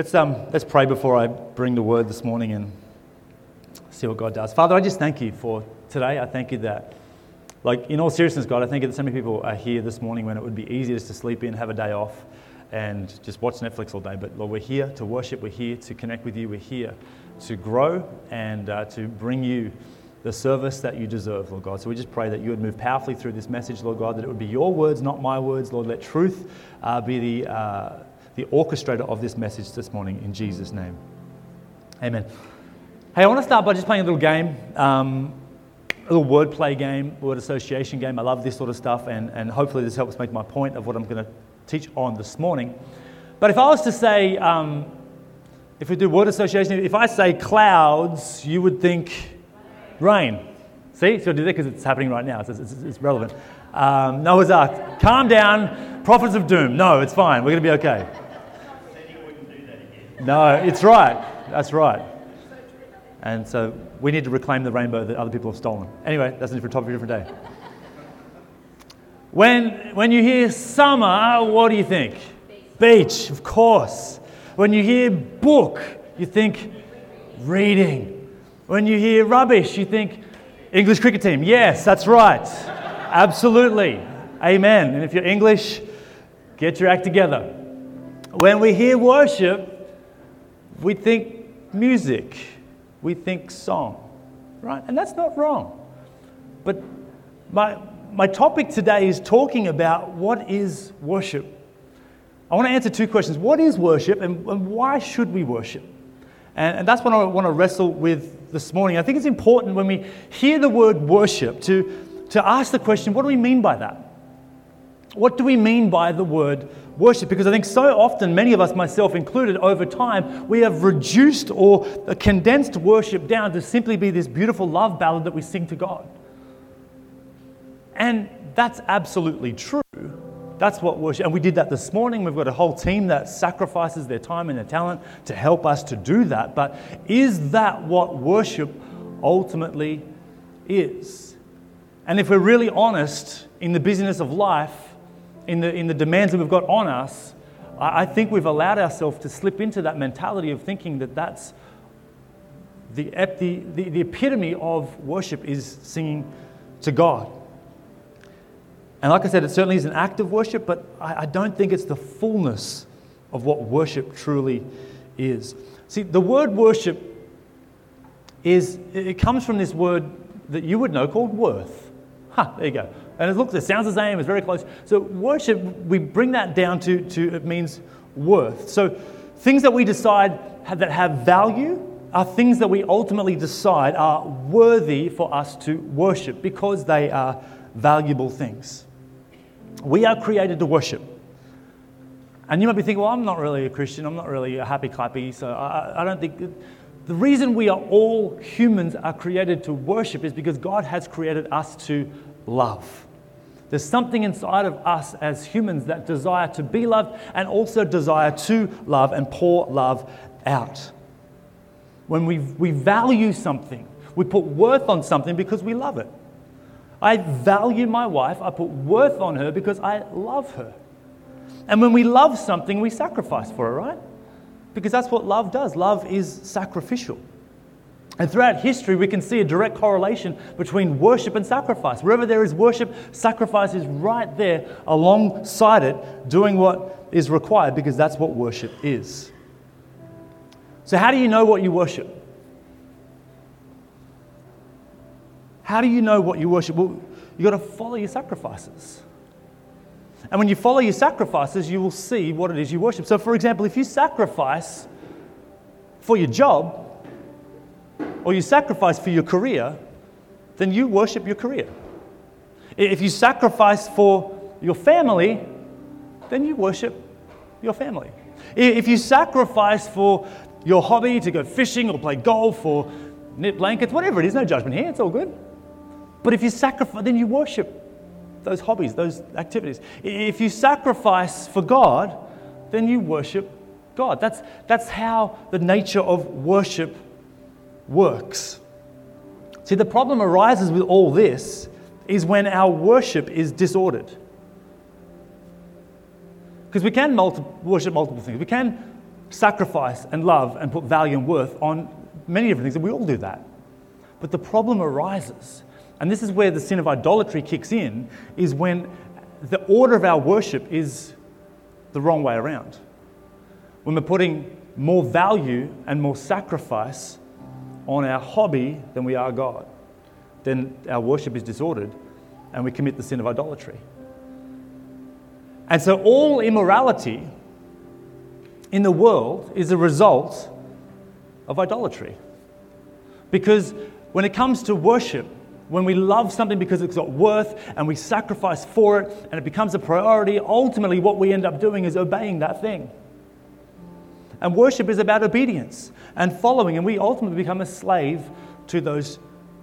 Let's, um, let's pray before I bring the word this morning and see what God does. Father, I just thank you for today. I thank you that, like, in all seriousness, God, I thank you that so many people are here this morning when it would be easier just to sleep in, have a day off, and just watch Netflix all day. But Lord, we're here to worship, we're here to connect with you, we're here to grow and uh, to bring you the service that you deserve, Lord God. So we just pray that you would move powerfully through this message, Lord God, that it would be your words, not my words. Lord, let truth uh, be the. Uh, the orchestrator of this message this morning in Jesus' name. Amen. Hey, I want to start by just playing a little game, um, a little wordplay game, word association game. I love this sort of stuff, and, and hopefully this helps make my point of what I'm going to teach on this morning. But if I was to say, um, if we do word association, if I say clouds, you would think rain. See? So I do that because it's happening right now. It's, it's, it's relevant. Um, Noah's Ark. Calm down. Prophets of doom. No, it's fine. We're going to be okay. No, it's right. That's right. And so we need to reclaim the rainbow that other people have stolen. Anyway, that's a different topic for a different day. When, when you hear summer, what do you think? Beach, of course. When you hear book, you think reading. When you hear rubbish, you think English cricket team. Yes, that's right. Absolutely. Amen. And if you're English, get your act together. When we hear worship, we think music, we think song, right? And that's not wrong. But my, my topic today is talking about what is worship. I want to answer two questions. What is worship and, and why should we worship? And, and that's what I want to wrestle with this morning. I think it's important when we hear the word worship to to ask the question what do we mean by that? What do we mean by the word worship? Because I think so often, many of us, myself included, over time, we have reduced or condensed worship down to simply be this beautiful love ballad that we sing to God. And that's absolutely true. That's what worship, and we did that this morning. We've got a whole team that sacrifices their time and their talent to help us to do that. But is that what worship ultimately is? And if we're really honest in the busyness of life, in the, in the demands that we've got on us, I, I think we've allowed ourselves to slip into that mentality of thinking that that's the, the, the, the epitome of worship is singing to God. And like I said, it certainly is an act of worship, but I, I don't think it's the fullness of what worship truly is. See, the word worship is, it comes from this word that you would know called worth. Ha, there you go. And it looks, it sounds the same, it's very close. So worship, we bring that down to, to it means worth. So things that we decide have, that have value are things that we ultimately decide are worthy for us to worship because they are valuable things. We are created to worship. And you might be thinking, well, I'm not really a Christian, I'm not really a happy clappy, so I, I don't think. The reason we are all humans are created to worship is because God has created us to love. There's something inside of us as humans that desire to be loved and also desire to love and pour love out. When we, we value something, we put worth on something because we love it. I value my wife, I put worth on her because I love her. And when we love something, we sacrifice for it, right? Because that's what love does. Love is sacrificial. And throughout history, we can see a direct correlation between worship and sacrifice. Wherever there is worship, sacrifice is right there alongside it, doing what is required because that's what worship is. So, how do you know what you worship? How do you know what you worship? Well, you've got to follow your sacrifices. And when you follow your sacrifices, you will see what it is you worship. So, for example, if you sacrifice for your job or you sacrifice for your career, then you worship your career. If you sacrifice for your family, then you worship your family. If you sacrifice for your hobby to go fishing or play golf or knit blankets, whatever it is, no judgment here, it's all good. But if you sacrifice, then you worship those hobbies, those activities. If you sacrifice for God, then you worship God. That's, that's how the nature of worship works. See, the problem arises with all this is when our worship is disordered. Because we can multi- worship multiple things. We can sacrifice and love and put value and worth on many different things, and we all do that. But the problem arises, and this is where the sin of idolatry kicks in, is when the order of our worship is the wrong way around. When we're putting more value and more sacrifice on our hobby than we are God, then our worship is disordered and we commit the sin of idolatry. And so all immorality in the world is a result of idolatry. Because when it comes to worship, when we love something because it's got worth and we sacrifice for it and it becomes a priority, ultimately what we end up doing is obeying that thing. And worship is about obedience and following, and we ultimately become a slave to those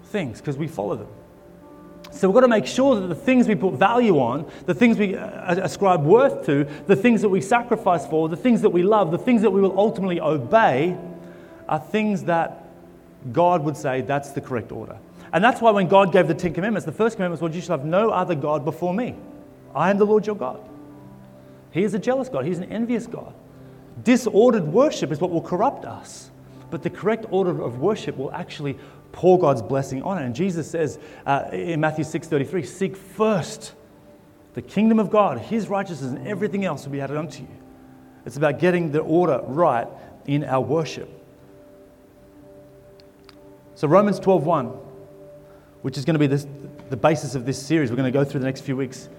things because we follow them. So we've got to make sure that the things we put value on, the things we uh, ascribe worth to, the things that we sacrifice for, the things that we love, the things that we will ultimately obey, are things that God would say that's the correct order. And that's why when God gave the Ten Commandments, the first commandment was, you shall have no other God before me. I am the Lord your God. He is a jealous God, He's an envious God. Disordered worship is what will corrupt us. But the correct order of worship will actually pour God's blessing on it. And Jesus says uh, in Matthew 6:33, "Seek first the kingdom of God, His righteousness, and everything else will be added unto you." It's about getting the order right in our worship. So Romans 12:1, which is going to be this, the basis of this series, we're going to go through the next few weeks.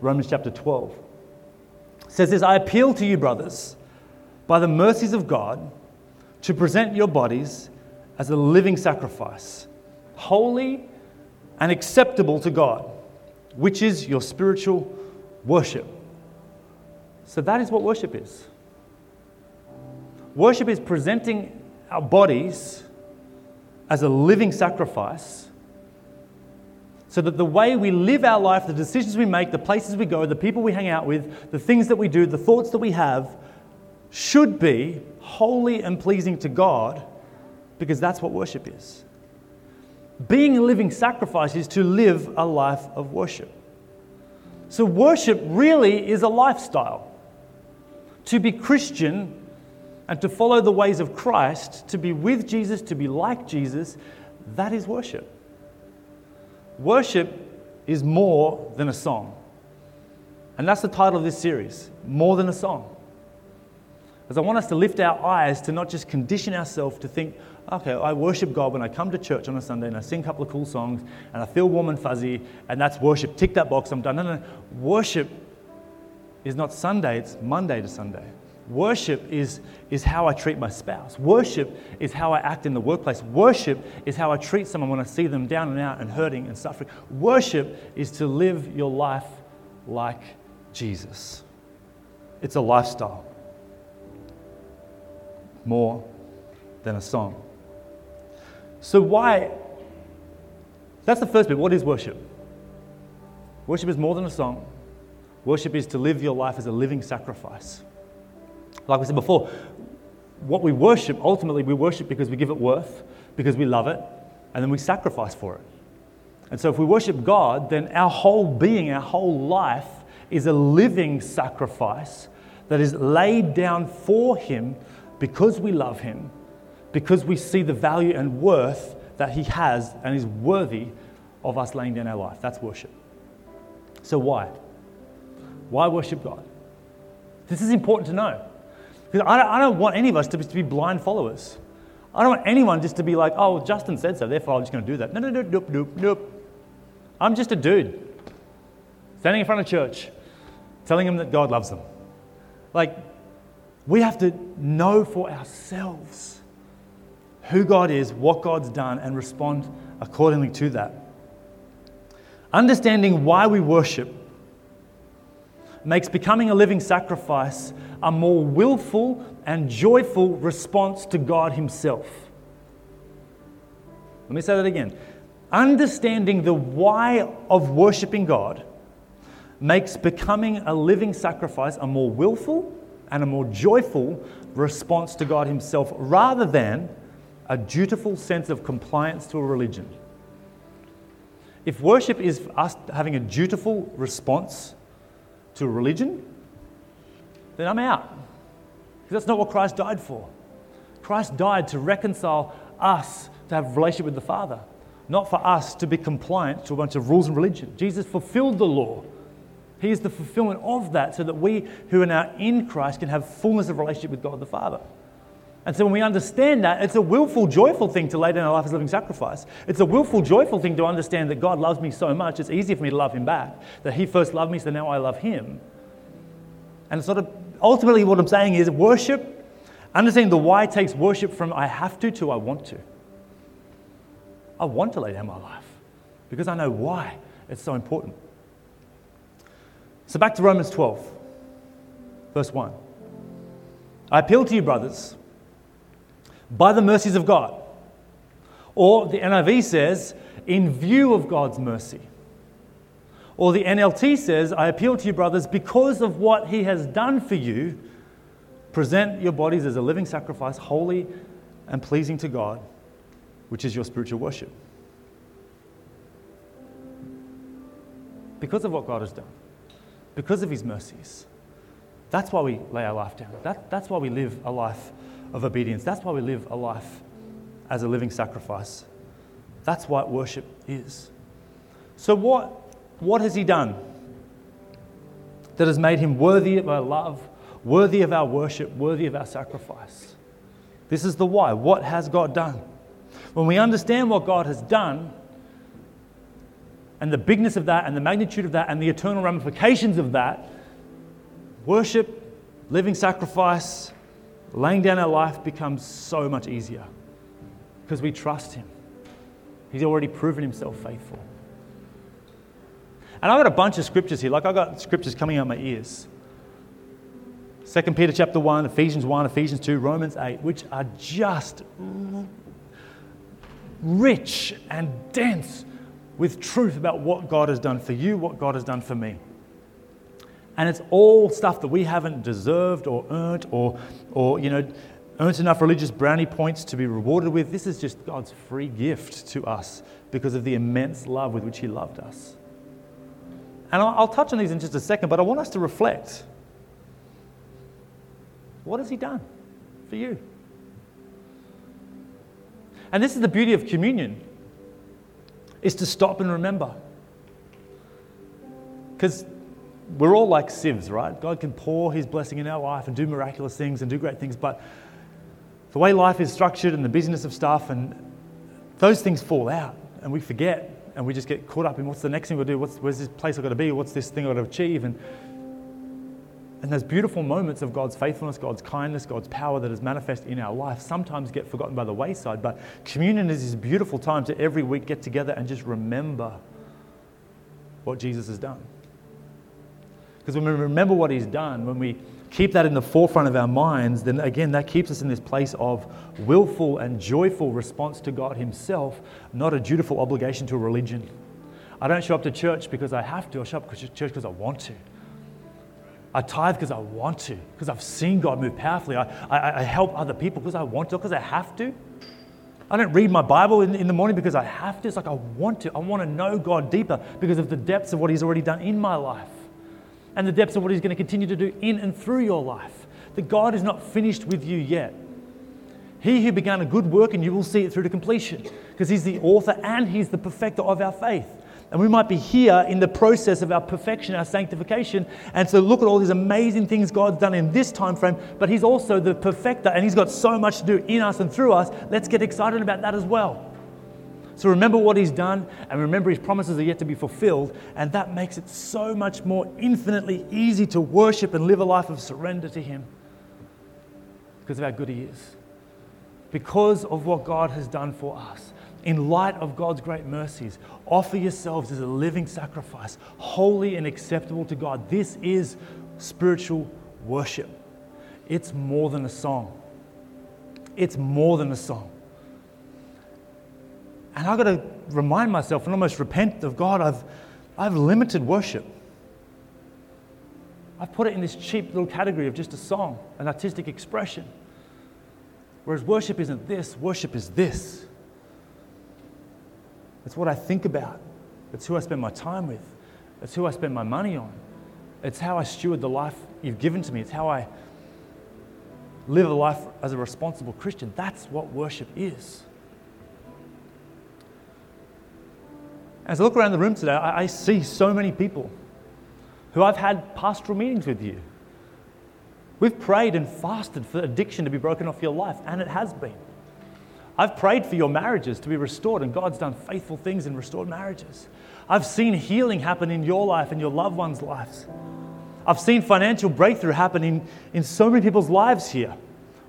Romans chapter 12 says this: "I appeal to you, brothers." by the mercies of God, to present your bodies as a living sacrifice, holy and acceptable to God, which is your spiritual worship. So that is what worship is. Worship is presenting our bodies as a living sacrifice so that the way we live our life, the decisions we make, the places we go, the people we hang out with, the things that we do, the thoughts that we have, should be holy and pleasing to God because that's what worship is. Being a living sacrifice is to live a life of worship. So, worship really is a lifestyle. To be Christian and to follow the ways of Christ, to be with Jesus, to be like Jesus, that is worship. Worship is more than a song. And that's the title of this series More Than a Song. Because I want us to lift our eyes to not just condition ourselves to think, okay, I worship God when I come to church on a Sunday and I sing a couple of cool songs and I feel warm and fuzzy and that's worship. Tick that box, I'm done. No, no, Worship is not Sunday, it's Monday to Sunday. Worship is, is how I treat my spouse. Worship is how I act in the workplace. Worship is how I treat someone when I see them down and out and hurting and suffering. Worship is to live your life like Jesus. It's a lifestyle more than a song. So, why? That's the first bit. What is worship? Worship is more than a song. Worship is to live your life as a living sacrifice. Like we said before, what we worship, ultimately, we worship because we give it worth, because we love it, and then we sacrifice for it. And so, if we worship God, then our whole being, our whole life is a living sacrifice that is laid down for Him because we love him, because we see the value and worth that he has and is worthy of us laying down our life. That's worship. So, why? Why worship God? This is important to know. Because I don't, I don't want any of us to be, to be blind followers. I don't want anyone just to be like, oh, Justin said so, therefore I'm just going to do that. No, no, no, nope, nope, nope. I'm just a dude standing in front of church telling them that God loves them. Like, we have to know for ourselves who God is, what God's done, and respond accordingly to that. Understanding why we worship makes becoming a living sacrifice a more willful and joyful response to God Himself. Let me say that again. Understanding the why of worshiping God makes becoming a living sacrifice a more willful and a more joyful response to God Himself rather than a dutiful sense of compliance to a religion. If worship is us having a dutiful response to religion, then I'm out. Because that's not what Christ died for. Christ died to reconcile us to have a relationship with the Father, not for us to be compliant to a bunch of rules and religion. Jesus fulfilled the law. He is the fulfillment of that so that we who are now in Christ can have fullness of relationship with God the Father. And so when we understand that, it's a willful, joyful thing to lay down our life as a living sacrifice. It's a willful, joyful thing to understand that God loves me so much, it's easy for me to love Him back. That He first loved me, so now I love Him. And sort of ultimately what I'm saying is worship, understanding the why takes worship from I have to to I want to. I want to lay down my life because I know why it's so important. So back to Romans 12, verse 1. I appeal to you, brothers by the mercies of God. Or the NIV says, in view of God's mercy. Or the NLT says, I appeal to you, brothers, because of what he has done for you, present your bodies as a living sacrifice, holy and pleasing to God, which is your spiritual worship. Because of what God has done, because of his mercies. That's why we lay our life down. That, that's why we live a life of obedience. That's why we live a life as a living sacrifice. That's what worship is. So, what, what has He done that has made Him worthy of our love, worthy of our worship, worthy of our sacrifice? This is the why. What has God done? When we understand what God has done, and the bigness of that, and the magnitude of that, and the eternal ramifications of that, worship, living sacrifice, laying down our life becomes so much easier because we trust Him. He's already proven Himself faithful. And I've got a bunch of scriptures here, like I've got scriptures coming out my ears. 2 Peter chapter 1, Ephesians 1, Ephesians 2, Romans 8, which are just rich and dense with truth about what God has done for you, what God has done for me. And it's all stuff that we haven't deserved or earned or, or you know, earned enough religious brownie points to be rewarded with. This is just God's free gift to us because of the immense love with which He loved us. And I'll, I'll touch on these in just a second, but I want us to reflect. What has He done for you? And this is the beauty of communion, is to stop and remember. Because we're all like sieves, right? God can pour His blessing in our life and do miraculous things and do great things, but the way life is structured and the business of stuff and those things fall out and we forget and we just get caught up in what's the next thing we'll do, what's, where's this place I've got to be, what's this thing I've got to achieve. And, and those beautiful moments of God's faithfulness, God's kindness, God's power that is manifest in our life sometimes get forgotten by the wayside. But communion is this beautiful time to every week get together and just remember what Jesus has done. Because when we remember what He's done, when we keep that in the forefront of our minds, then again, that keeps us in this place of willful and joyful response to God Himself, not a dutiful obligation to a religion. I don't show up to church because I have to, I show up to church because I want to. I tithe because I want to, because I've seen God move powerfully. I, I, I help other people because I want to, because I have to. I don't read my Bible in, in the morning because I have to. It's like I want to. I want to know God deeper because of the depths of what He's already done in my life and the depths of what He's going to continue to do in and through your life. That God is not finished with you yet. He who began a good work, and you will see it through to completion, because He's the author and He's the perfecter of our faith. And we might be here in the process of our perfection, our sanctification, and so look at all these amazing things God's done in this time frame, but He's also the perfecter, and He's got so much to do in us and through us. Let's get excited about that as well. So remember what he's done and remember his promises are yet to be fulfilled. And that makes it so much more infinitely easy to worship and live a life of surrender to him because of how good he is. Because of what God has done for us. In light of God's great mercies, offer yourselves as a living sacrifice, holy and acceptable to God. This is spiritual worship. It's more than a song. It's more than a song. And I've got to remind myself and almost repent of God, I've, I've limited worship. I've put it in this cheap little category of just a song, an artistic expression. Whereas worship isn't this, worship is this. It's what I think about, it's who I spend my time with, it's who I spend my money on, it's how I steward the life you've given to me, it's how I live a life as a responsible Christian. That's what worship is. As I look around the room today, I, I see so many people who I've had pastoral meetings with you. We've prayed and fasted for addiction to be broken off your life, and it has been. I've prayed for your marriages to be restored, and God's done faithful things in restored marriages. I've seen healing happen in your life and your loved ones' lives. I've seen financial breakthrough happen in, in so many people's lives here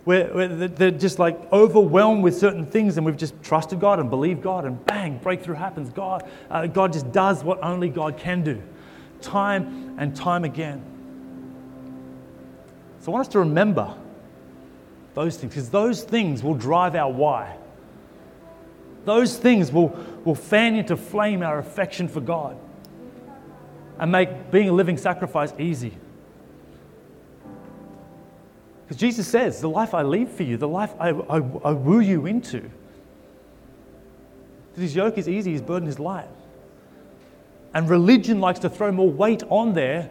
where, where they're just like overwhelmed with certain things and we've just trusted God and believed God and bang, breakthrough happens. God, uh, God just does what only God can do, time and time again. So I want us to remember those things because those things will drive our why. Those things will, will fan into flame our affection for God and make being a living sacrifice easy. Because Jesus says, The life I leave for you, the life I, I, I woo you into. His yoke is easy, his burden is light. And religion likes to throw more weight on there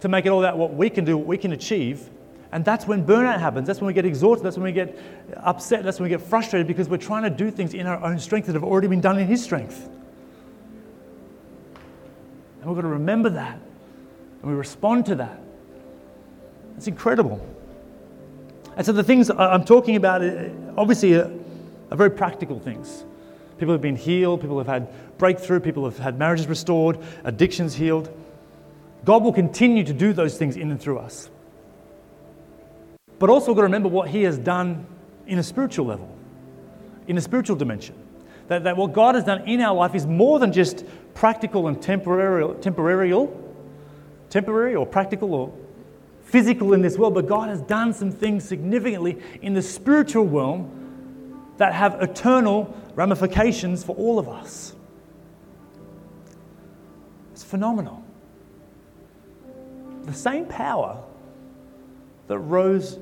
to make it all about what we can do, what we can achieve. And that's when burnout happens. That's when we get exhausted. That's when we get upset. That's when we get frustrated because we're trying to do things in our own strength that have already been done in His strength. And we've got to remember that. And we respond to that. It's incredible. And so the things I'm talking about, uh, obviously, are, are very practical things. People have been healed, people have had breakthrough, people have had marriages restored, addictions healed. God will continue to do those things in and through us. But also, we've got to remember what He has done in a spiritual level, in a spiritual dimension. That, that what God has done in our life is more than just practical and temporary, temporary, temporary or practical or physical in this world, but God has done some things significantly in the spiritual realm that have eternal ramifications for all of us. It's phenomenal. The same power that rose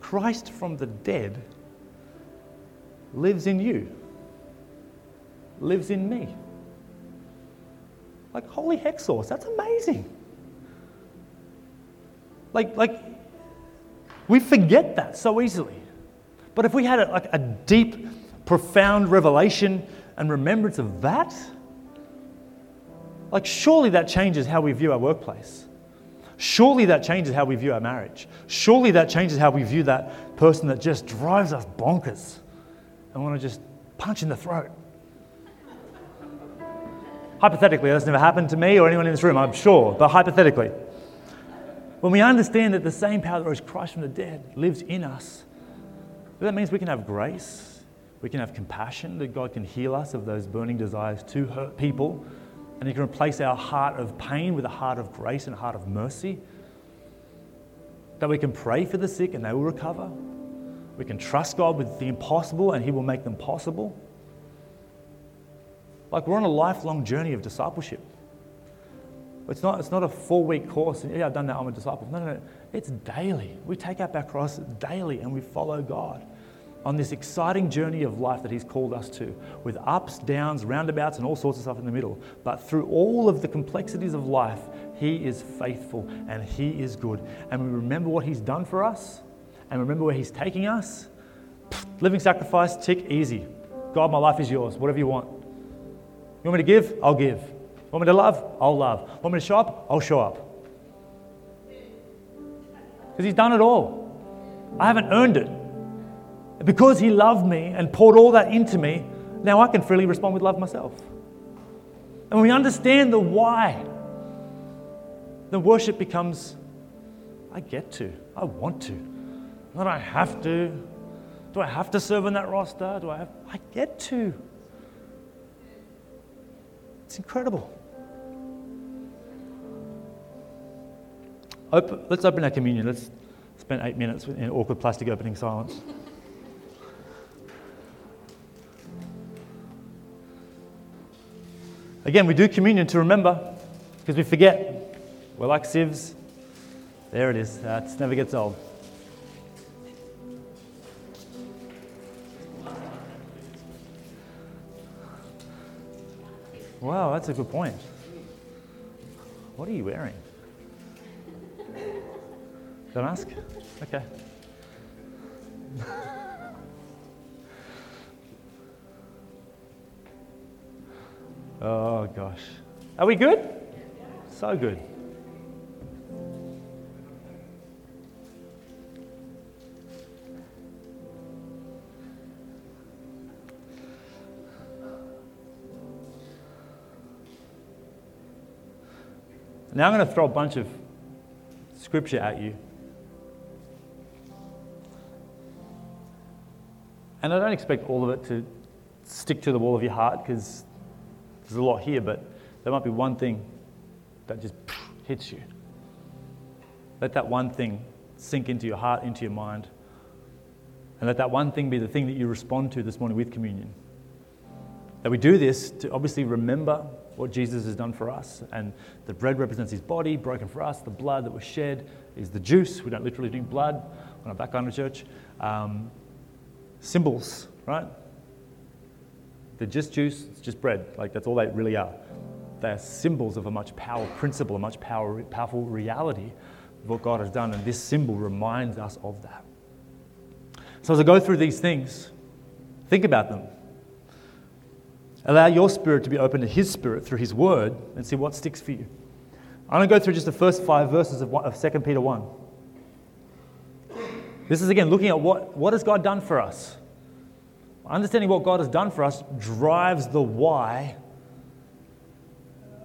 Christ from the dead lives in you, lives in me. Like, holy sauce, that's amazing. Like, like we forget that so easily. But if we had a, like a deep, profound revelation and remembrance of that, like surely that changes how we view our workplace. Surely that changes how we view our marriage. Surely that changes how we view that person that just drives us bonkers and want to just punch in the throat. Hypothetically, that's never happened to me or anyone in this room, I'm sure, but hypothetically. When we understand that the same power that rose Christ from the dead lives in us, that means we can have grace, we can have compassion, that God can heal us of those burning desires to hurt people, and He can replace our heart of pain with a heart of grace and a heart of mercy. That we can pray for the sick and they will recover. We can trust God with the impossible and He will make them possible. Like we're on a lifelong journey of discipleship. It's not, it's not a four week course. And, yeah, I've done that. I'm a disciple. No, no, no. It's daily. We take up our cross daily and we follow God on this exciting journey of life that He's called us to, with ups, downs, roundabouts, and all sorts of stuff in the middle. But through all of the complexities of life, He is faithful and He is good. And we remember what He's done for us and remember where He's taking us. Living sacrifice, tick, easy. God, my life is yours. Whatever you want. You want me to give? I'll give. Want me to love? I'll love. Want me to show up? I'll show up. Because He's done it all. I haven't earned it. Because He loved me and poured all that into me, now I can freely respond with love myself. And when we understand the why, then worship becomes I get to, I want to, not I have to. Do I have to serve on that roster? Do I have? I get to. It's incredible. Open, let's open our communion. Let's spend eight minutes in awkward plastic opening silence. Again, we do communion to remember because we forget. We're like sieves. There it is. That never gets old. Wow, that's a good point. What are you wearing? Don't ask? Okay. oh, gosh. Are we good? So good. Now I'm going to throw a bunch of scripture at you. And I don't expect all of it to stick to the wall of your heart because there's a lot here, but there might be one thing that just hits you. Let that one thing sink into your heart, into your mind. And let that one thing be the thing that you respond to this morning with communion. That we do this to obviously remember what Jesus has done for us. And the bread represents his body broken for us. The blood that was shed is the juice. We don't literally drink blood on our back kind of church. Um, symbols, right? They're just juice, it's just bread. Like that's all they really are. They are symbols of a much power principle, a much power, powerful reality of what God has done. And this symbol reminds us of that. So as I go through these things, think about them. Allow your spirit to be open to His spirit through His word and see what sticks for you. I'm going to go through just the first five verses of, of 2 Peter 1. This is again looking at what, what has God done for us. Understanding what God has done for us drives the why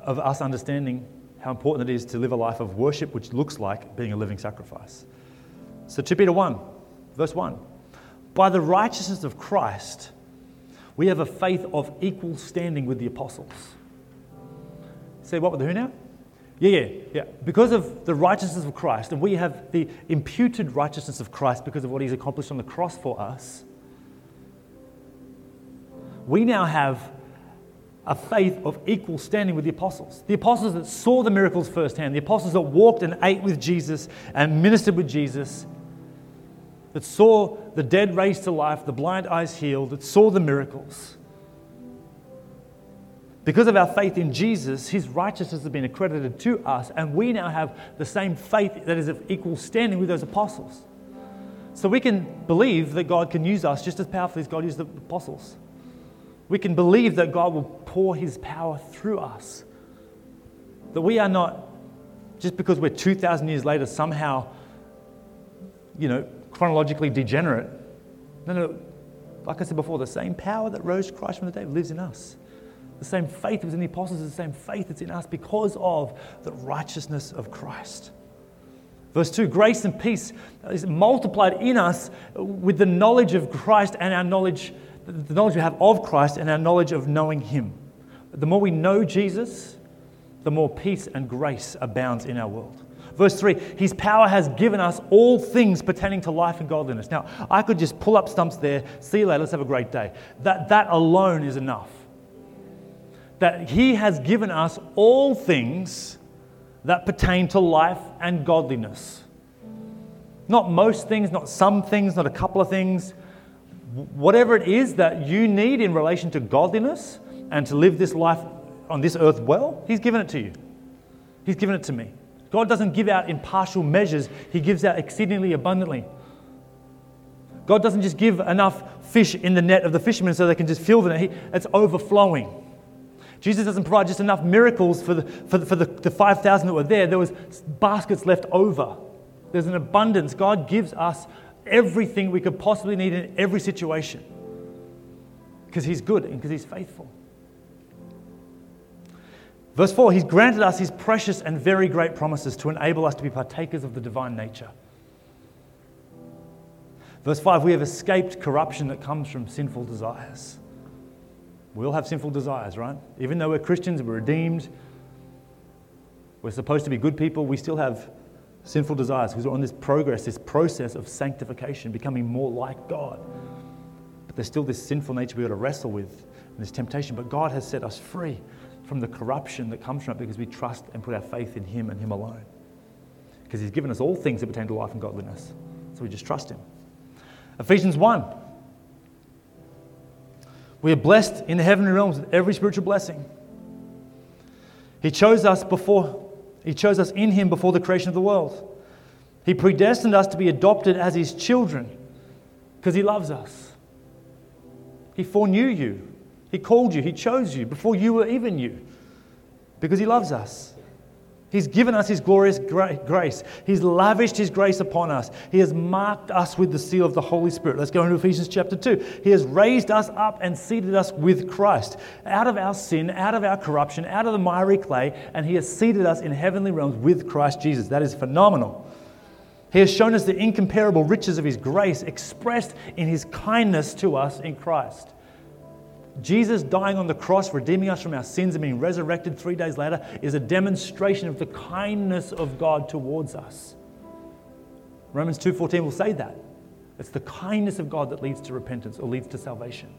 of us understanding how important it is to live a life of worship, which looks like being a living sacrifice. So, 2 Peter 1, verse 1. By the righteousness of Christ, we have a faith of equal standing with the apostles. Say what with the who now? Yeah, yeah, yeah. Because of the righteousness of Christ, and we have the imputed righteousness of Christ because of what he's accomplished on the cross for us, we now have a faith of equal standing with the apostles. The apostles that saw the miracles firsthand, the apostles that walked and ate with Jesus and ministered with Jesus, that saw the dead raised to life, the blind eyes healed, that saw the miracles. Because of our faith in Jesus, his righteousness has been accredited to us, and we now have the same faith that is of equal standing with those apostles. So we can believe that God can use us just as powerfully as God used the apostles. We can believe that God will pour his power through us. That we are not, just because we're 2,000 years later, somehow, you know, chronologically degenerate. No, no, like I said before, the same power that rose Christ from the dead lives in us. The same faith that was in the apostles is the same faith that's in us because of the righteousness of Christ. Verse 2 Grace and peace is multiplied in us with the knowledge of Christ and our knowledge, the knowledge we have of Christ and our knowledge of knowing Him. The more we know Jesus, the more peace and grace abounds in our world. Verse 3 His power has given us all things pertaining to life and godliness. Now, I could just pull up stumps there, see you later, let's have a great day. That, that alone is enough. That He has given us all things that pertain to life and godliness. Not most things, not some things, not a couple of things. Whatever it is that you need in relation to godliness and to live this life on this earth well, He's given it to you. He's given it to me. God doesn't give out in partial measures, He gives out exceedingly abundantly. God doesn't just give enough fish in the net of the fishermen so they can just fill the net, it's overflowing. Jesus doesn't provide just enough miracles for the, for the, for the, the 5,000 that were there. There was baskets left over. There's an abundance. God gives us everything we could possibly need in every situation because He's good and because He's faithful. Verse 4 He's granted us His precious and very great promises to enable us to be partakers of the divine nature. Verse 5 We have escaped corruption that comes from sinful desires. We all have sinful desires, right? Even though we're Christians, we're redeemed, we're supposed to be good people, we still have sinful desires because we're on this progress, this process of sanctification, becoming more like God. But there's still this sinful nature we got to wrestle with, and this temptation. But God has set us free from the corruption that comes from it because we trust and put our faith in Him and Him alone. Because He's given us all things that pertain to life and godliness. So we just trust Him. Ephesians 1. We are blessed in the heavenly realms with every spiritual blessing. He chose us before, He chose us in Him before the creation of the world. He predestined us to be adopted as His children because He loves us. He foreknew you He called you, He chose you before you were even you because He loves us. He's given us His glorious grace. He's lavished His grace upon us. He has marked us with the seal of the Holy Spirit. Let's go into Ephesians chapter 2. He has raised us up and seated us with Christ out of our sin, out of our corruption, out of the miry clay, and He has seated us in heavenly realms with Christ Jesus. That is phenomenal. He has shown us the incomparable riches of His grace expressed in His kindness to us in Christ. Jesus dying on the cross, redeeming us from our sins and being resurrected three days later is a demonstration of the kindness of God towards us. Romans 2:14 will say that. It's the kindness of God that leads to repentance or leads to salvation.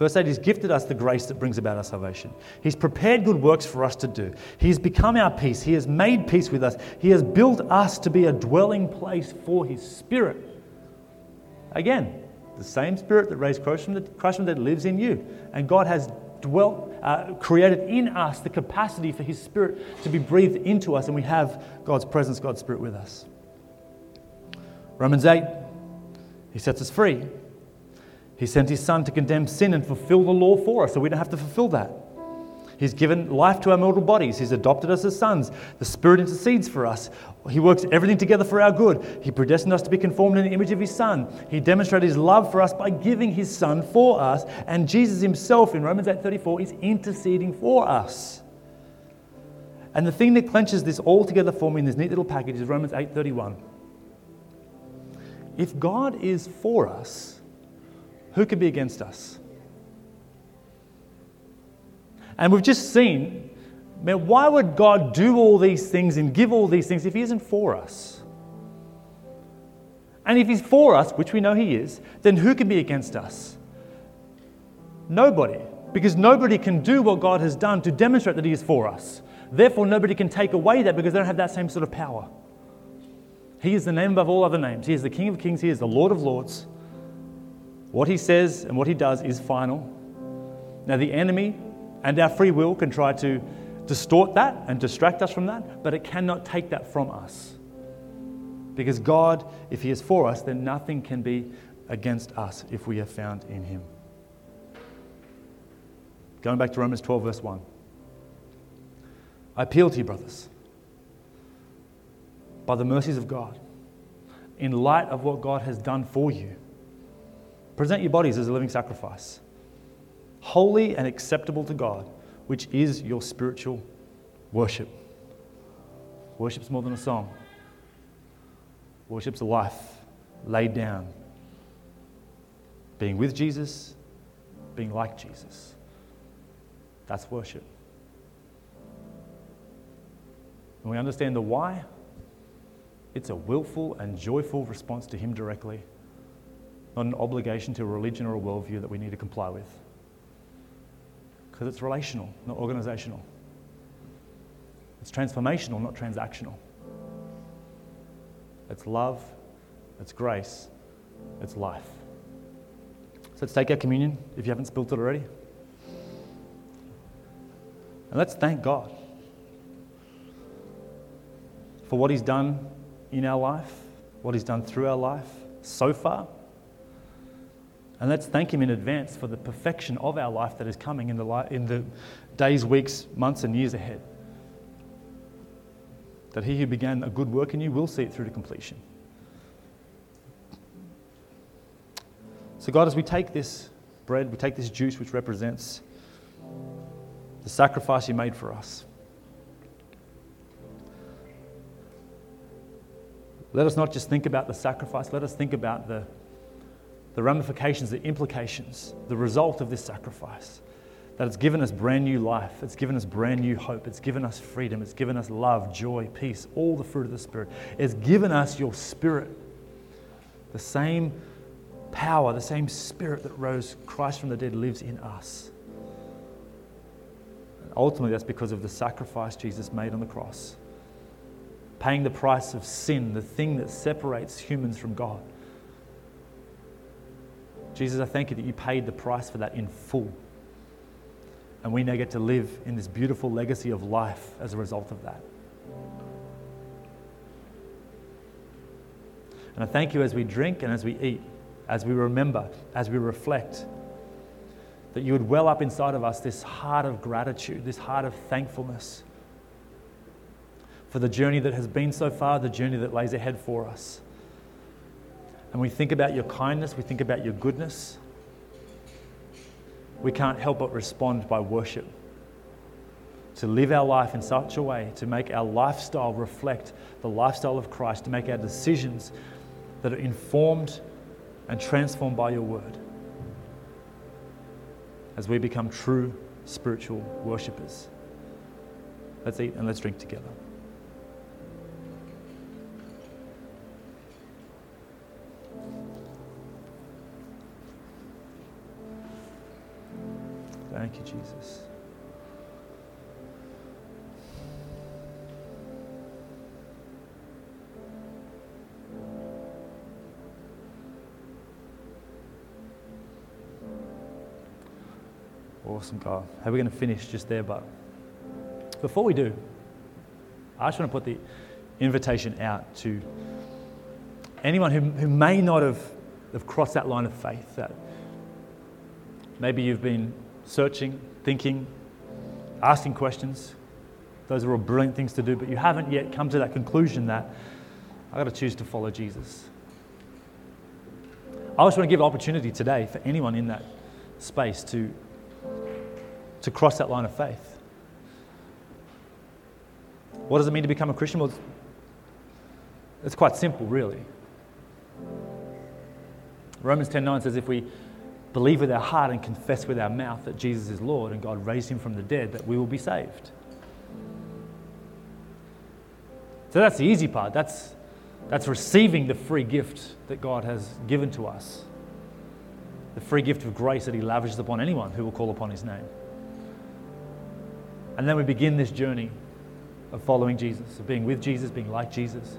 Verse 8, He's gifted us the grace that brings about our salvation. He's prepared good works for us to do. He's become our peace. He has made peace with us. He has built us to be a dwelling place for His Spirit. Again, the same Spirit that raised Christ from the, Christ from the dead lives in you. And God has dwelt, uh, created in us the capacity for His Spirit to be breathed into us, and we have God's presence, God's Spirit with us. Romans 8, He sets us free. He sent His Son to condemn sin and fulfill the law for us, so we don't have to fulfill that. He's given life to our mortal bodies. He's adopted us as sons. The Spirit intercedes for us. He works everything together for our good. He predestined us to be conformed in the image of His Son. He demonstrated His love for us by giving His Son for us. And Jesus Himself in Romans 8:34 is interceding for us. And the thing that clenches this all together for me in this neat little package is Romans 8:31. If God is for us, who can be against us? And we've just seen, man, why would God do all these things and give all these things if He isn't for us? And if He's for us, which we know He is, then who can be against us? Nobody. Because nobody can do what God has done to demonstrate that He is for us. Therefore, nobody can take away that because they don't have that same sort of power. He is the name above all other names. He is the King of kings. He is the Lord of lords. What He says and what He does is final. Now, the enemy and our free will can try to distort that and distract us from that, but it cannot take that from us. Because God, if He is for us, then nothing can be against us if we are found in Him. Going back to Romans 12, verse 1. I appeal to you, brothers, by the mercies of God, in light of what God has done for you, present your bodies as a living sacrifice holy and acceptable to God, which is your spiritual worship. Worship's more than a song, worship's a life laid down, being with Jesus, being like Jesus. That's worship. When we understand the why, it's a willful and joyful response to Him directly, not an obligation to a religion or a worldview that we need to comply with because it's relational, not organizational. It's transformational, not transactional. It's love, it's grace, it's life. So let's take our communion if you haven't spilt it already. And let's thank God for what He's done in our life, what He's done through our life so far. And let's thank Him in advance for the perfection of our life that is coming in the, li- in the days, weeks, months, and years ahead. That He who began a good work in you will see it through to completion. So, God, as we take this bread, we take this juice which represents the sacrifice you made for us. Let us not just think about the sacrifice, let us think about the the ramifications, the implications, the result of this sacrifice. That it's given us brand new life, it's given us brand new hope, it's given us freedom, it's given us love, joy, peace, all the fruit of the Spirit. It's given us your Spirit, the same power, the same Spirit that rose Christ from the dead lives in us. ultimately, that's because of the sacrifice Jesus made on the cross, paying the price of sin, the thing that separates humans from God. Jesus, I thank you that you paid the price for that in full. And we now get to live in this beautiful legacy of life as a result of that. And I thank you as we drink and as we eat as we remember, as we reflect, that you would well up inside of us this heart of gratitude, this heart of thankfulness for the journey that has been so far, the journey that lays ahead for us. And we think about your kindness, we think about your goodness. We can't help but respond by worship. To live our life in such a way, to make our lifestyle reflect the lifestyle of Christ, to make our decisions that are informed and transformed by your word. As we become true spiritual worshippers. Let's eat and let's drink together. Thank you, Jesus. Awesome, God. How are we going to finish just there? But before we do, I just want to put the invitation out to anyone who, who may not have, have crossed that line of faith, that maybe you've been searching, thinking, asking questions. Those are all brilliant things to do, but you haven't yet come to that conclusion that I've got to choose to follow Jesus. I just want to give an opportunity today for anyone in that space to, to cross that line of faith. What does it mean to become a Christian? Well, it's, quite simple, really. Romans 10:9 says if we believe with our heart and confess with our mouth that Jesus is Lord and God raised him from the dead, that we will be saved. So that's the easy part. That's, that's receiving the free gift that God has given to us. The free gift of grace that He lavishes upon anyone who will call upon His name. And then we begin this journey of following Jesus, of being with Jesus, being like Jesus.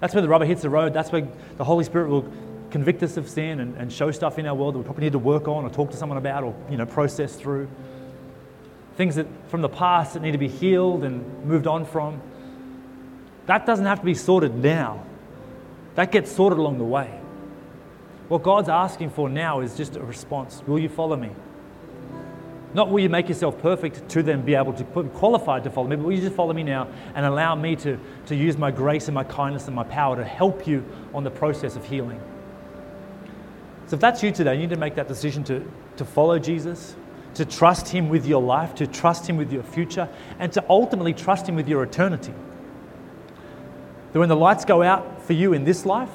That's where the rubber hits the road. That's where the Holy Spirit will convict us of sin and, and show stuff in our world that we probably need to work on or talk to someone about or you know process through. Things that from the past that need to be healed and moved on from. That doesn't have to be sorted now. That gets sorted along the way. What God's asking for now is just a response. Will you follow me? Not will you make yourself perfect to then be able to be qualified to follow me, but will you just follow me now and allow me to, to use my grace and my kindness and my power to help you on the process of healing? So if that's you today, you need to make that decision to, to follow Jesus, to trust Him with your life, to trust Him with your future, and to ultimately trust Him with your eternity. That when the lights go out for you in this life,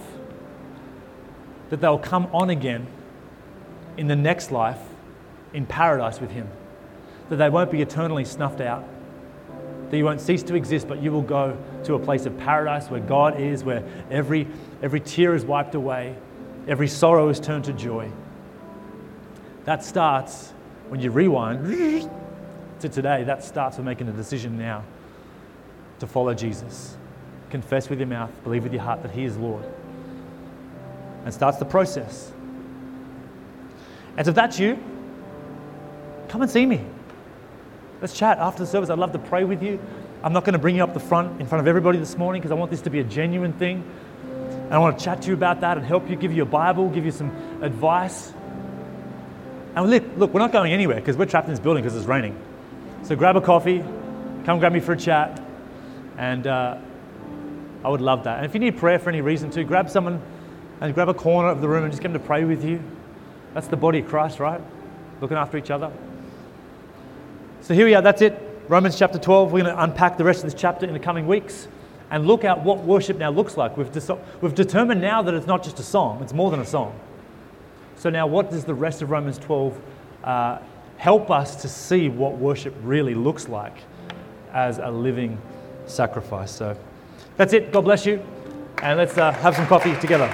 that they'll come on again in the next life in paradise with Him. That they won't be eternally snuffed out. That you won't cease to exist, but you will go to a place of paradise where God is, where every, every tear is wiped away, Every sorrow is turned to joy. That starts when you rewind to today. That starts with making a decision now to follow Jesus. Confess with your mouth, believe with your heart that He is Lord. And starts the process. And so if that's you, come and see me. Let's chat after the service. I'd love to pray with you. I'm not going to bring you up the front in front of everybody this morning because I want this to be a genuine thing. And I want to chat to you about that and help you, give you a Bible, give you some advice. And look, look we're not going anywhere because we're trapped in this building because it's raining. So grab a coffee, come grab me for a chat, and uh, I would love that. And if you need prayer for any reason too, grab someone and grab a corner of the room and just get them to pray with you. That's the body of Christ, right? Looking after each other. So here we are, that's it. Romans chapter 12. We're going to unpack the rest of this chapter in the coming weeks and look at what worship now looks like. We've, de- we've determined now that it's not just a song, it's more than a song. So, now what does the rest of Romans 12 uh, help us to see what worship really looks like as a living sacrifice? So, that's it. God bless you. And let's uh, have some coffee together.